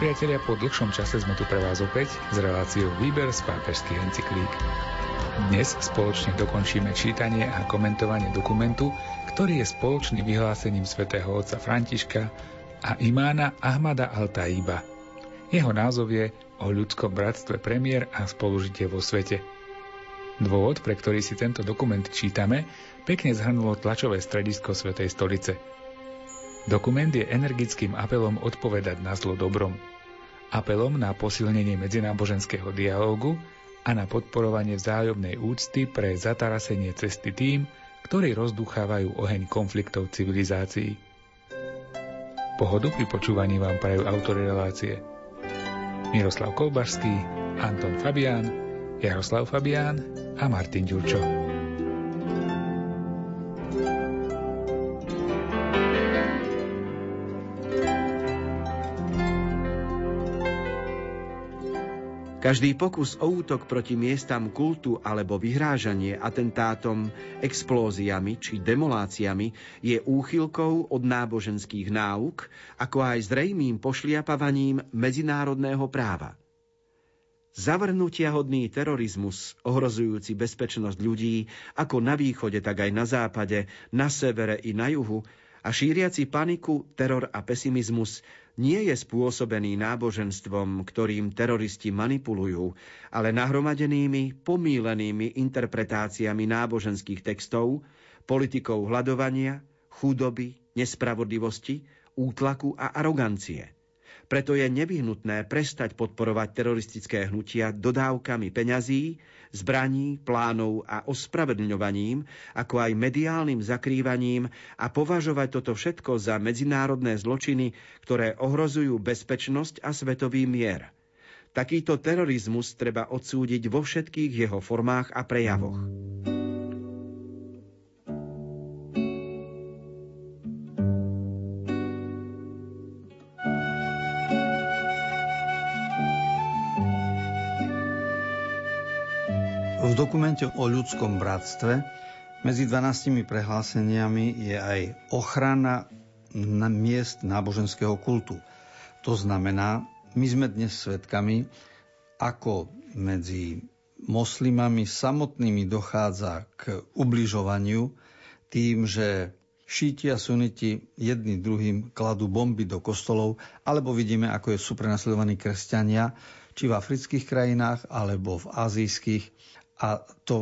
priatelia, po dlhšom čase sme tu pre vás opäť s reláciou Výber z pápežských encyklík. Dnes spoločne dokončíme čítanie a komentovanie dokumentu, ktorý je spoločným vyhlásením svätého otca Františka a imána Ahmada Al-Taiba. Jeho názov je o ľudskom bratstve premiér a spolužitie vo svete. Dôvod, pre ktorý si tento dokument čítame, pekne zhrnulo tlačové stredisko Svetej stolice. Dokument je energickým apelom odpovedať na zlo dobrom. Apelom na posilnenie medzináboženského dialógu a na podporovanie vzájomnej úcty pre zatarasenie cesty tým, ktorí rozduchávajú oheň konfliktov civilizácií. Pohodu pri počúvaní vám prajú autory relácie – Miroslav Kolbašský, Anton Fabián, Jaroslav Fabián a Martin Ďurčo. Každý pokus o útok proti miestam kultu alebo vyhrážanie atentátom, explóziami či demoláciami je úchylkou od náboženských náuk, ako aj zrejmým pošliapavaním medzinárodného práva. Zavrnutia hodný terorizmus, ohrozujúci bezpečnosť ľudí, ako na východe, tak aj na západe, na severe i na juhu, a šíriaci paniku, teror a pesimizmus nie je spôsobený náboženstvom, ktorým teroristi manipulujú, ale nahromadenými, pomílenými interpretáciami náboženských textov, politikou hľadovania, chudoby, nespravodlivosti, útlaku a arogancie – preto je nevyhnutné prestať podporovať teroristické hnutia dodávkami peňazí, zbraní, plánov a ospravedlňovaním, ako aj mediálnym zakrývaním a považovať toto všetko za medzinárodné zločiny, ktoré ohrozujú bezpečnosť a svetový mier. Takýto terorizmus treba odsúdiť vo všetkých jeho formách a prejavoch. Dokumente o ľudskom bratstve medzi 12 prehláseniami je aj ochrana na miest náboženského kultu. To znamená, my sme dnes svedkami, ako medzi moslimami samotnými dochádza k ubližovaniu tým, že šíti a suniti jedni druhým kladú bomby do kostolov, alebo vidíme, ako sú prenasledovaní kresťania, či v afrických krajinách, alebo v azijských a to,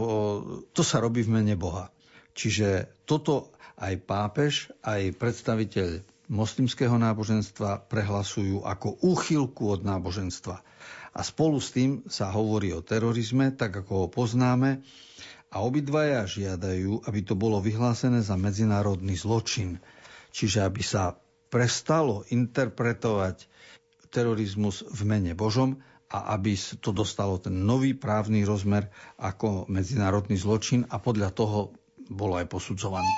to sa robí v mene Boha. Čiže toto aj pápež, aj predstaviteľ moslimského náboženstva prehlasujú ako úchylku od náboženstva. A spolu s tým sa hovorí o terorizme, tak ako ho poznáme, a obidvaja žiadajú, aby to bolo vyhlásené za medzinárodný zločin. Čiže aby sa prestalo interpretovať terorizmus v mene Božom a aby to dostalo ten nový právny rozmer ako medzinárodný zločin a podľa toho bolo aj posudzovaný.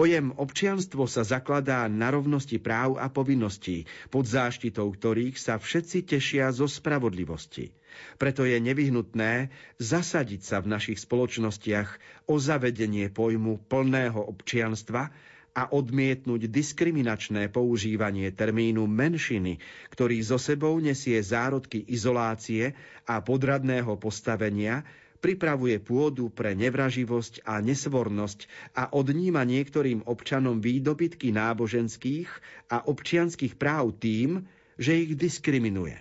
Pojem občianstvo sa zakladá na rovnosti práv a povinností, pod záštitou ktorých sa všetci tešia zo spravodlivosti. Preto je nevyhnutné zasadiť sa v našich spoločnostiach o zavedenie pojmu plného občianstva a odmietnúť diskriminačné používanie termínu menšiny, ktorý zo sebou nesie zárodky izolácie a podradného postavenia, pripravuje pôdu pre nevraživosť a nesvornosť a odníma niektorým občanom výdobytky náboženských a občianských práv tým, že ich diskriminuje.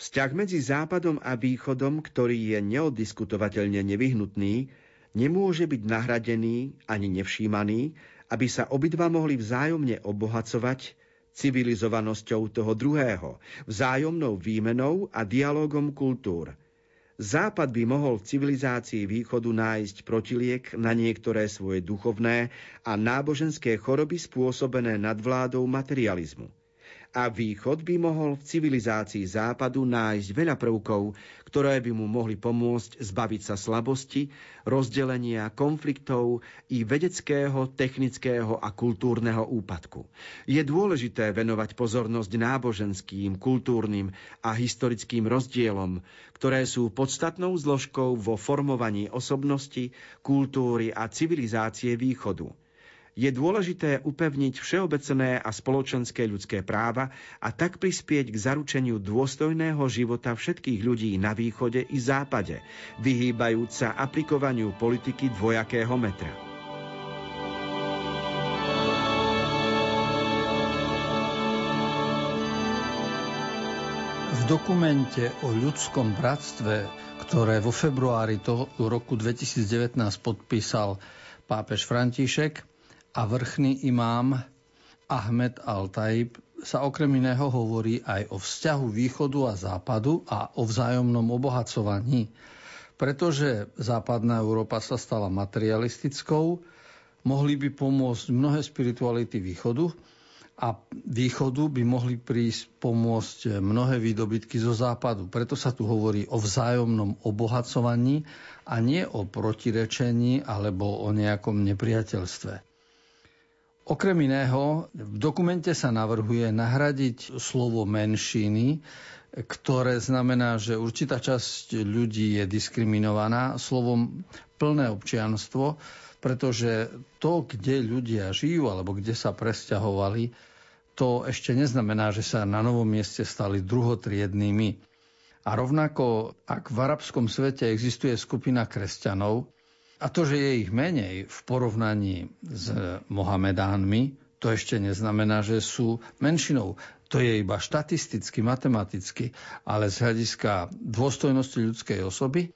Vzťah medzi Západom a Východom, ktorý je neoddiskutovateľne nevyhnutný, nemôže byť nahradený ani nevšímaný, aby sa obidva mohli vzájomne obohacovať civilizovanosťou toho druhého, vzájomnou výmenou a dialogom kultúr – Západ by mohol v civilizácii východu nájsť protiliek na niektoré svoje duchovné a náboženské choroby spôsobené nadvládou materializmu a východ by mohol v civilizácii západu nájsť veľa prvkov, ktoré by mu mohli pomôcť zbaviť sa slabosti, rozdelenia, konfliktov i vedeckého, technického a kultúrneho úpadku. Je dôležité venovať pozornosť náboženským, kultúrnym a historickým rozdielom, ktoré sú podstatnou zložkou vo formovaní osobnosti, kultúry a civilizácie východu je dôležité upevniť všeobecné a spoločenské ľudské práva a tak prispieť k zaručeniu dôstojného života všetkých ľudí na východe i západe, vyhýbajúc sa aplikovaniu politiky dvojakého metra. V dokumente o ľudskom bratstve, ktoré vo februári toho roku 2019 podpísal pápež František, a vrchný imám Ahmed al-Taib sa okrem iného hovorí aj o vzťahu východu a západu a o vzájomnom obohacovaní. Pretože západná Európa sa stala materialistickou, mohli by pomôcť mnohé spirituality východu a východu by mohli prísť pomôcť mnohé výdobytky zo západu. Preto sa tu hovorí o vzájomnom obohacovaní a nie o protirečení alebo o nejakom nepriateľstve. Okrem iného, v dokumente sa navrhuje nahradiť slovo menšiny, ktoré znamená, že určitá časť ľudí je diskriminovaná slovom plné občianstvo, pretože to, kde ľudia žijú alebo kde sa presťahovali, to ešte neznamená, že sa na novom mieste stali druhotriednými. A rovnako, ak v arabskom svete existuje skupina kresťanov, a to, že je ich menej v porovnaní s Mohamedánmi, to ešte neznamená, že sú menšinou. To je iba štatisticky, matematicky, ale z hľadiska dôstojnosti ľudskej osoby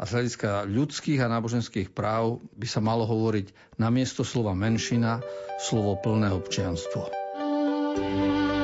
a z hľadiska ľudských a náboženských práv by sa malo hovoriť na miesto slova menšina slovo plné občianstvo. thank you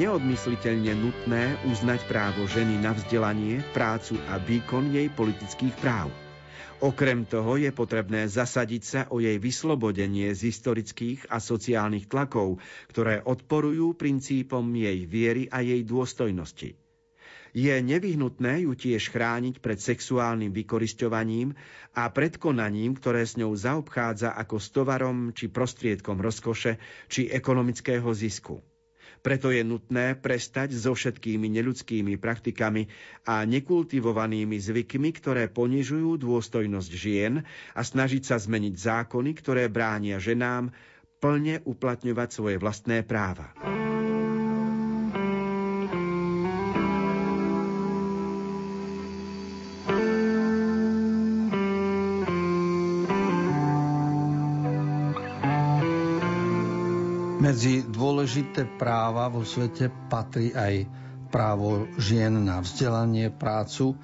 neodmysliteľne nutné uznať právo ženy na vzdelanie, prácu a výkon jej politických práv. Okrem toho je potrebné zasadiť sa o jej vyslobodenie z historických a sociálnych tlakov, ktoré odporujú princípom jej viery a jej dôstojnosti. Je nevyhnutné ju tiež chrániť pred sexuálnym vykoristovaním a pred konaním, ktoré s ňou zaobchádza ako s tovarom či prostriedkom rozkoše či ekonomického zisku. Preto je nutné prestať so všetkými neľudskými praktikami a nekultivovanými zvykmi, ktoré ponižujú dôstojnosť žien a snažiť sa zmeniť zákony, ktoré bránia ženám plne uplatňovať svoje vlastné práva. Medzi dôležité práva vo svete patrí aj právo žien na vzdelanie, prácu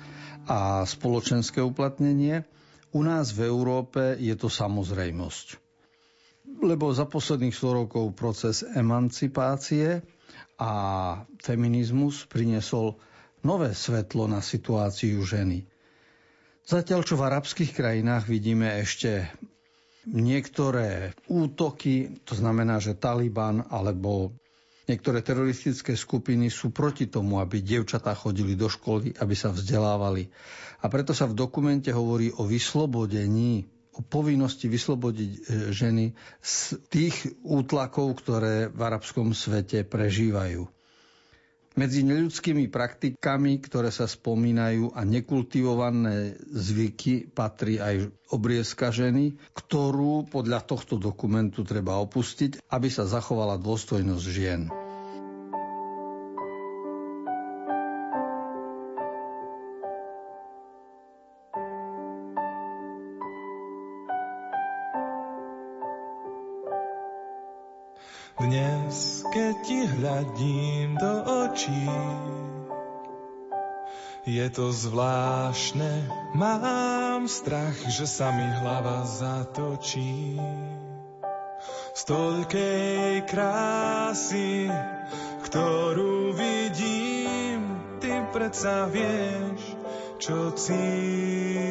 a spoločenské uplatnenie. U nás v Európe je to samozrejmosť. Lebo za posledných 100 rokov proces emancipácie a feminizmus priniesol nové svetlo na situáciu ženy. Zatiaľ, čo v arabských krajinách vidíme ešte niektoré útoky, to znamená, že Taliban alebo niektoré teroristické skupiny sú proti tomu, aby dievčatá chodili do školy, aby sa vzdelávali. A preto sa v dokumente hovorí o vyslobodení o povinnosti vyslobodiť e, ženy z tých útlakov, ktoré v arabskom svete prežívajú. Medzi neľudskými praktikami, ktoré sa spomínajú a nekultivované zvyky patrí aj obriezka ženy, ktorú podľa tohto dokumentu treba opustiť, aby sa zachovala dôstojnosť žien. Dnes, keď ti hľadím do očí, je to zvláštne, mám strach, že sa mi hlava zatočí. Z toľkej krásy, ktorú vidím, ty predsa vieš, čo cítim.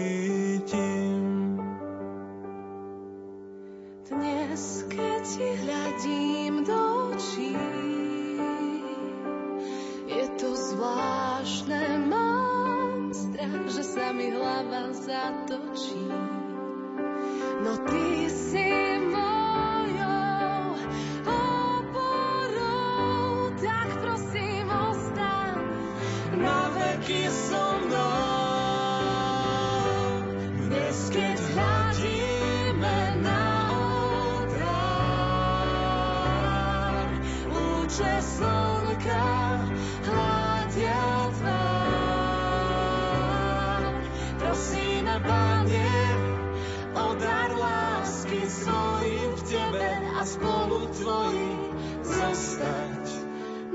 Spolu Tvoji zostať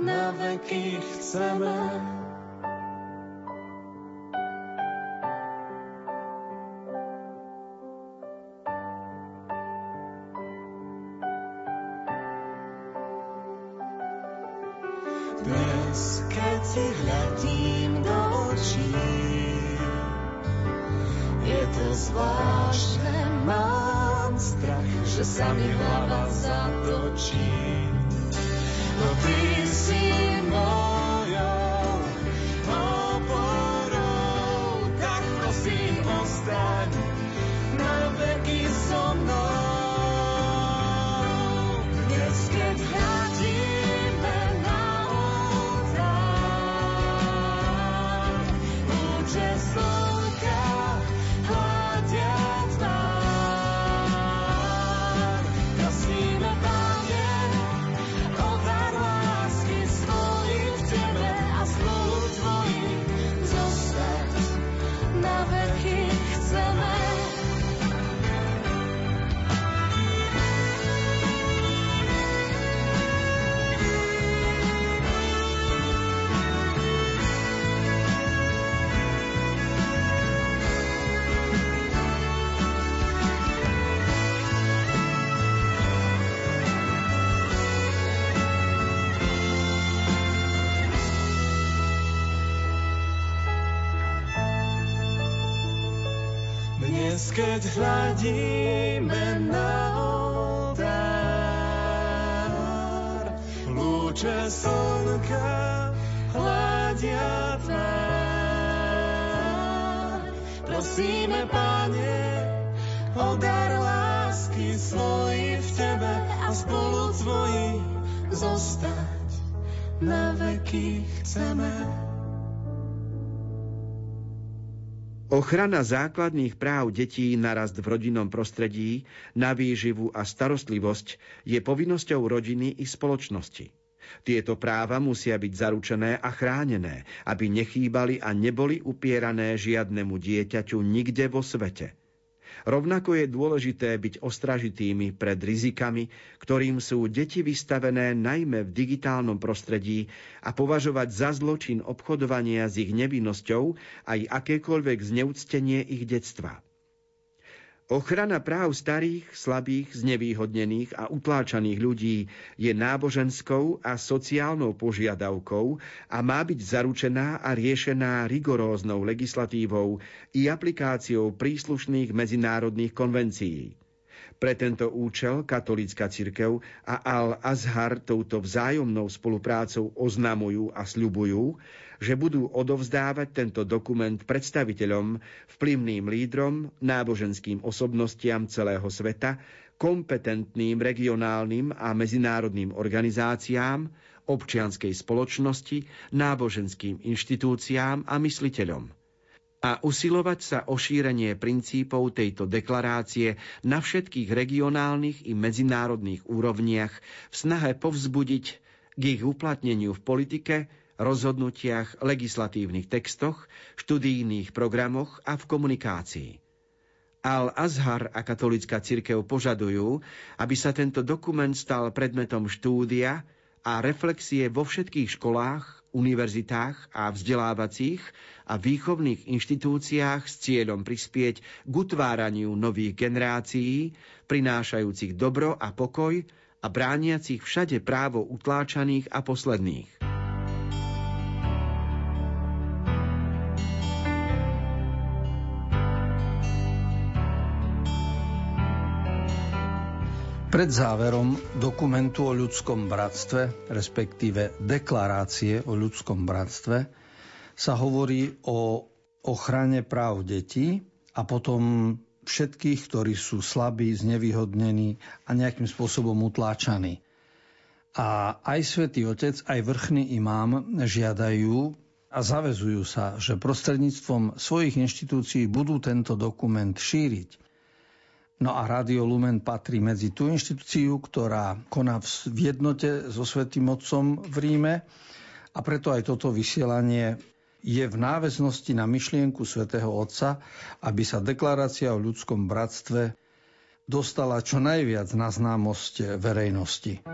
na veky chceme. Sa mi hlava zatočí. No ty Dnes, keď hľadíme na oltár, lúče slnka hľadia tvár. Prosíme, Pane, o dar lásky svoj v Tebe a spolu Tvoji zostať na veky chceme. Ochrana základných práv detí na rast v rodinnom prostredí, na výživu a starostlivosť je povinnosťou rodiny i spoločnosti. Tieto práva musia byť zaručené a chránené, aby nechýbali a neboli upierané žiadnemu dieťaťu nikde vo svete – Rovnako je dôležité byť ostražitými pred rizikami, ktorým sú deti vystavené najmä v digitálnom prostredí a považovať za zločin obchodovania s ich nevinnosťou aj akékoľvek zneúctenie ich detstva. Ochrana práv starých, slabých, znevýhodnených a utláčaných ľudí je náboženskou a sociálnou požiadavkou a má byť zaručená a riešená rigoróznou legislatívou i aplikáciou príslušných medzinárodných konvencií. Pre tento účel katolícka cirkev a Al-Azhar touto vzájomnou spoluprácou oznamujú a sľubujú, že budú odovzdávať tento dokument predstaviteľom, vplyvným lídrom, náboženským osobnostiam celého sveta, kompetentným regionálnym a medzinárodným organizáciám, občianskej spoločnosti, náboženským inštitúciám a mysliteľom – a usilovať sa o šírenie princípov tejto deklarácie na všetkých regionálnych i medzinárodných úrovniach v snahe povzbudiť k ich uplatneniu v politike, rozhodnutiach, legislatívnych textoch, študijných programoch a v komunikácii. Al-Azhar a katolická cirkev požadujú, aby sa tento dokument stal predmetom štúdia a reflexie vo všetkých školách, univerzitách a vzdelávacích a výchovných inštitúciách s cieľom prispieť k utváraniu nových generácií, prinášajúcich dobro a pokoj a brániacich všade právo utláčaných a posledných. Pred záverom dokumentu o ľudskom bratstve, respektíve deklarácie o ľudskom bratstve, sa hovorí o ochrane práv detí a potom všetkých, ktorí sú slabí, znevýhodnení a nejakým spôsobom utláčaní. A aj svätý Otec, aj vrchný imám žiadajú a zavezujú sa, že prostredníctvom svojich inštitúcií budú tento dokument šíriť No a Radio Lumen patrí medzi tú inštitúciu, ktorá koná v jednote so Svetým Otcom v Ríme a preto aj toto vysielanie je v náväznosti na myšlienku svätého Otca, aby sa deklarácia o ľudskom bratstve dostala čo najviac na známosť verejnosti.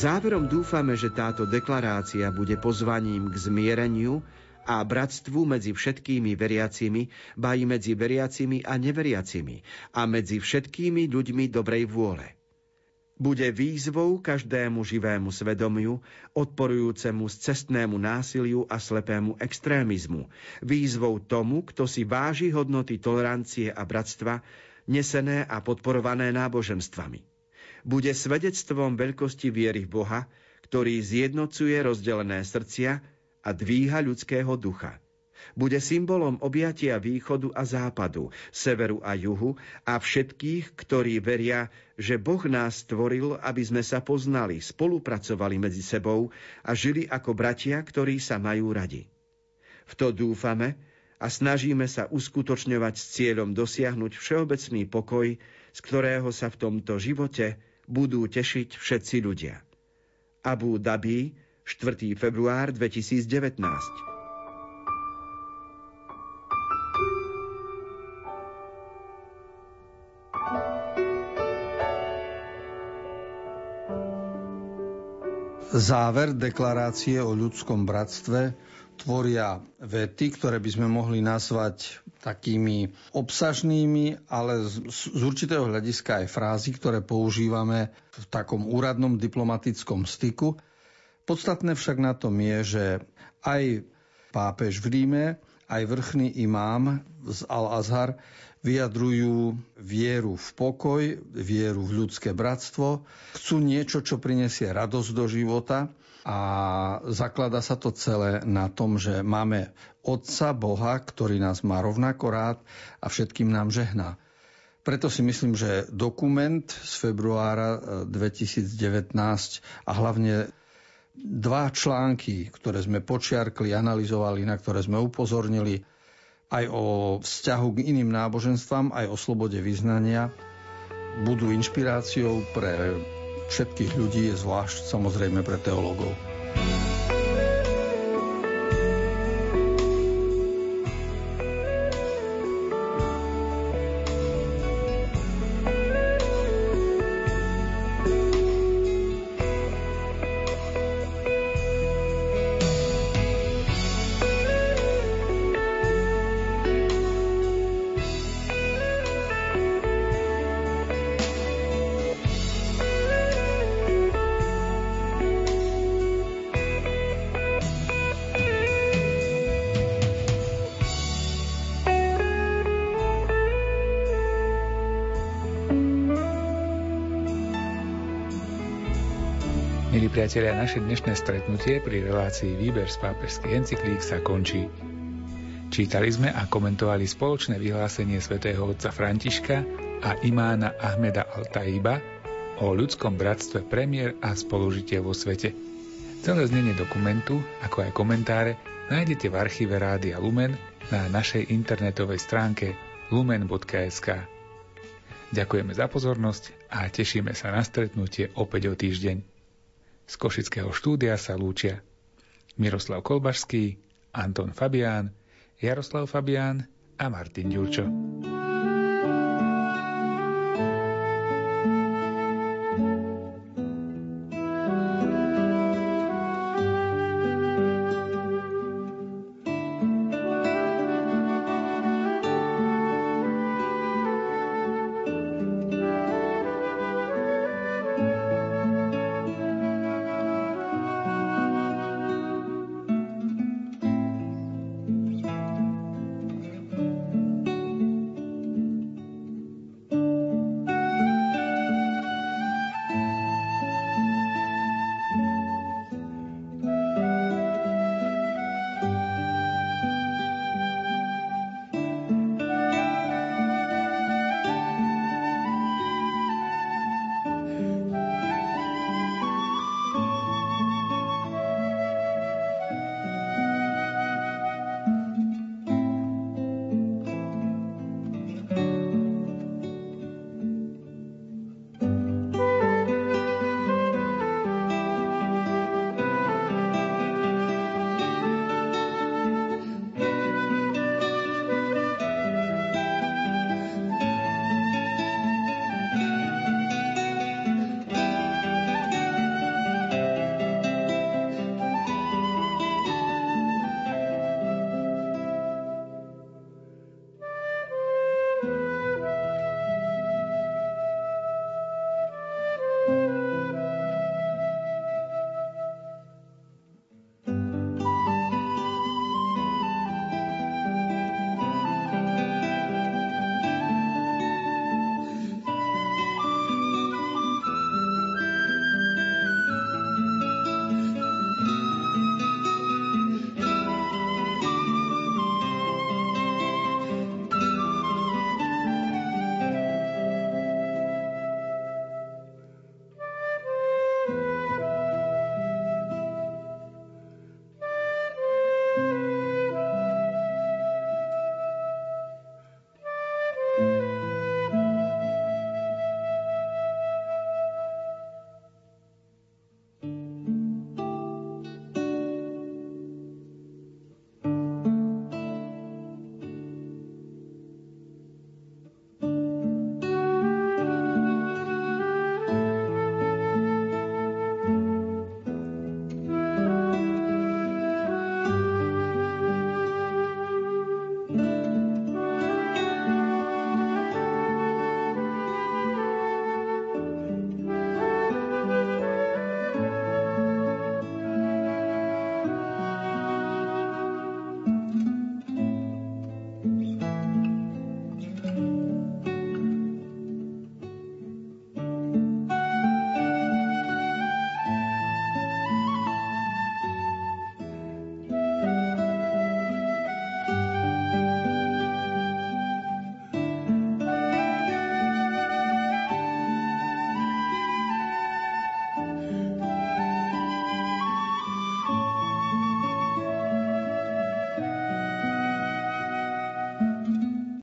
Záverom dúfame, že táto deklarácia bude pozvaním k zmiereniu a bratstvu medzi všetkými veriacimi, ba i medzi veriacimi a neveriacimi a medzi všetkými ľuďmi dobrej vôle. Bude výzvou každému živému svedomiu, odporujúcemu cestnému násiliu a slepému extrémizmu, výzvou tomu, kto si váži hodnoty tolerancie a bratstva, nesené a podporované náboženstvami bude svedectvom veľkosti viery v Boha, ktorý zjednocuje rozdelené srdcia a dvíha ľudského ducha. Bude symbolom objatia východu a západu, severu a juhu a všetkých, ktorí veria, že Boh nás stvoril, aby sme sa poznali, spolupracovali medzi sebou a žili ako bratia, ktorí sa majú radi. V to dúfame a snažíme sa uskutočňovať s cieľom dosiahnuť všeobecný pokoj, z ktorého sa v tomto živote budú tešiť všetci ľudia. Abu Dhabi, 4. február 2019 Záver deklarácie o ľudskom bratstve tvoria vety, ktoré by sme mohli nazvať takými obsažnými, ale z, z určitého hľadiska aj frázy, ktoré používame v takom úradnom diplomatickom styku. Podstatné však na tom je, že aj pápež v Ríme, aj vrchný imám z Al-Azhar vyjadrujú vieru v pokoj, vieru v ľudské bratstvo, chcú niečo, čo prinesie radosť do života a zaklada sa to celé na tom, že máme Otca Boha, ktorý nás má rovnako rád a všetkým nám žehná. Preto si myslím, že dokument z februára 2019 e, a hlavne dva články, ktoré sme počiarkli, analyzovali, na ktoré sme upozornili, aj o vzťahu k iným náboženstvám, aj o slobode vyznania, budú inšpiráciou pre všetkých ľudí, zvlášť samozrejme pre teológov. Priatelia, naše dnešné stretnutie pri relácii Výber z pápežských encyklík sa končí. Čítali sme a komentovali spoločné vyhlásenie svätého otca Františka a imána Ahmeda Al-Taiba o ľudskom bratstve premiér a spolužitie vo svete. Celé znenie dokumentu, ako aj komentáre, nájdete v archíve Rádia Lumen na našej internetovej stránke lumen.sk. Ďakujeme za pozornosť a tešíme sa na stretnutie opäť o týždeň. Z Košického štúdia sa lúčia Miroslav Kolbašský, Anton Fabián, Jaroslav Fabián a Martin Ďurčo.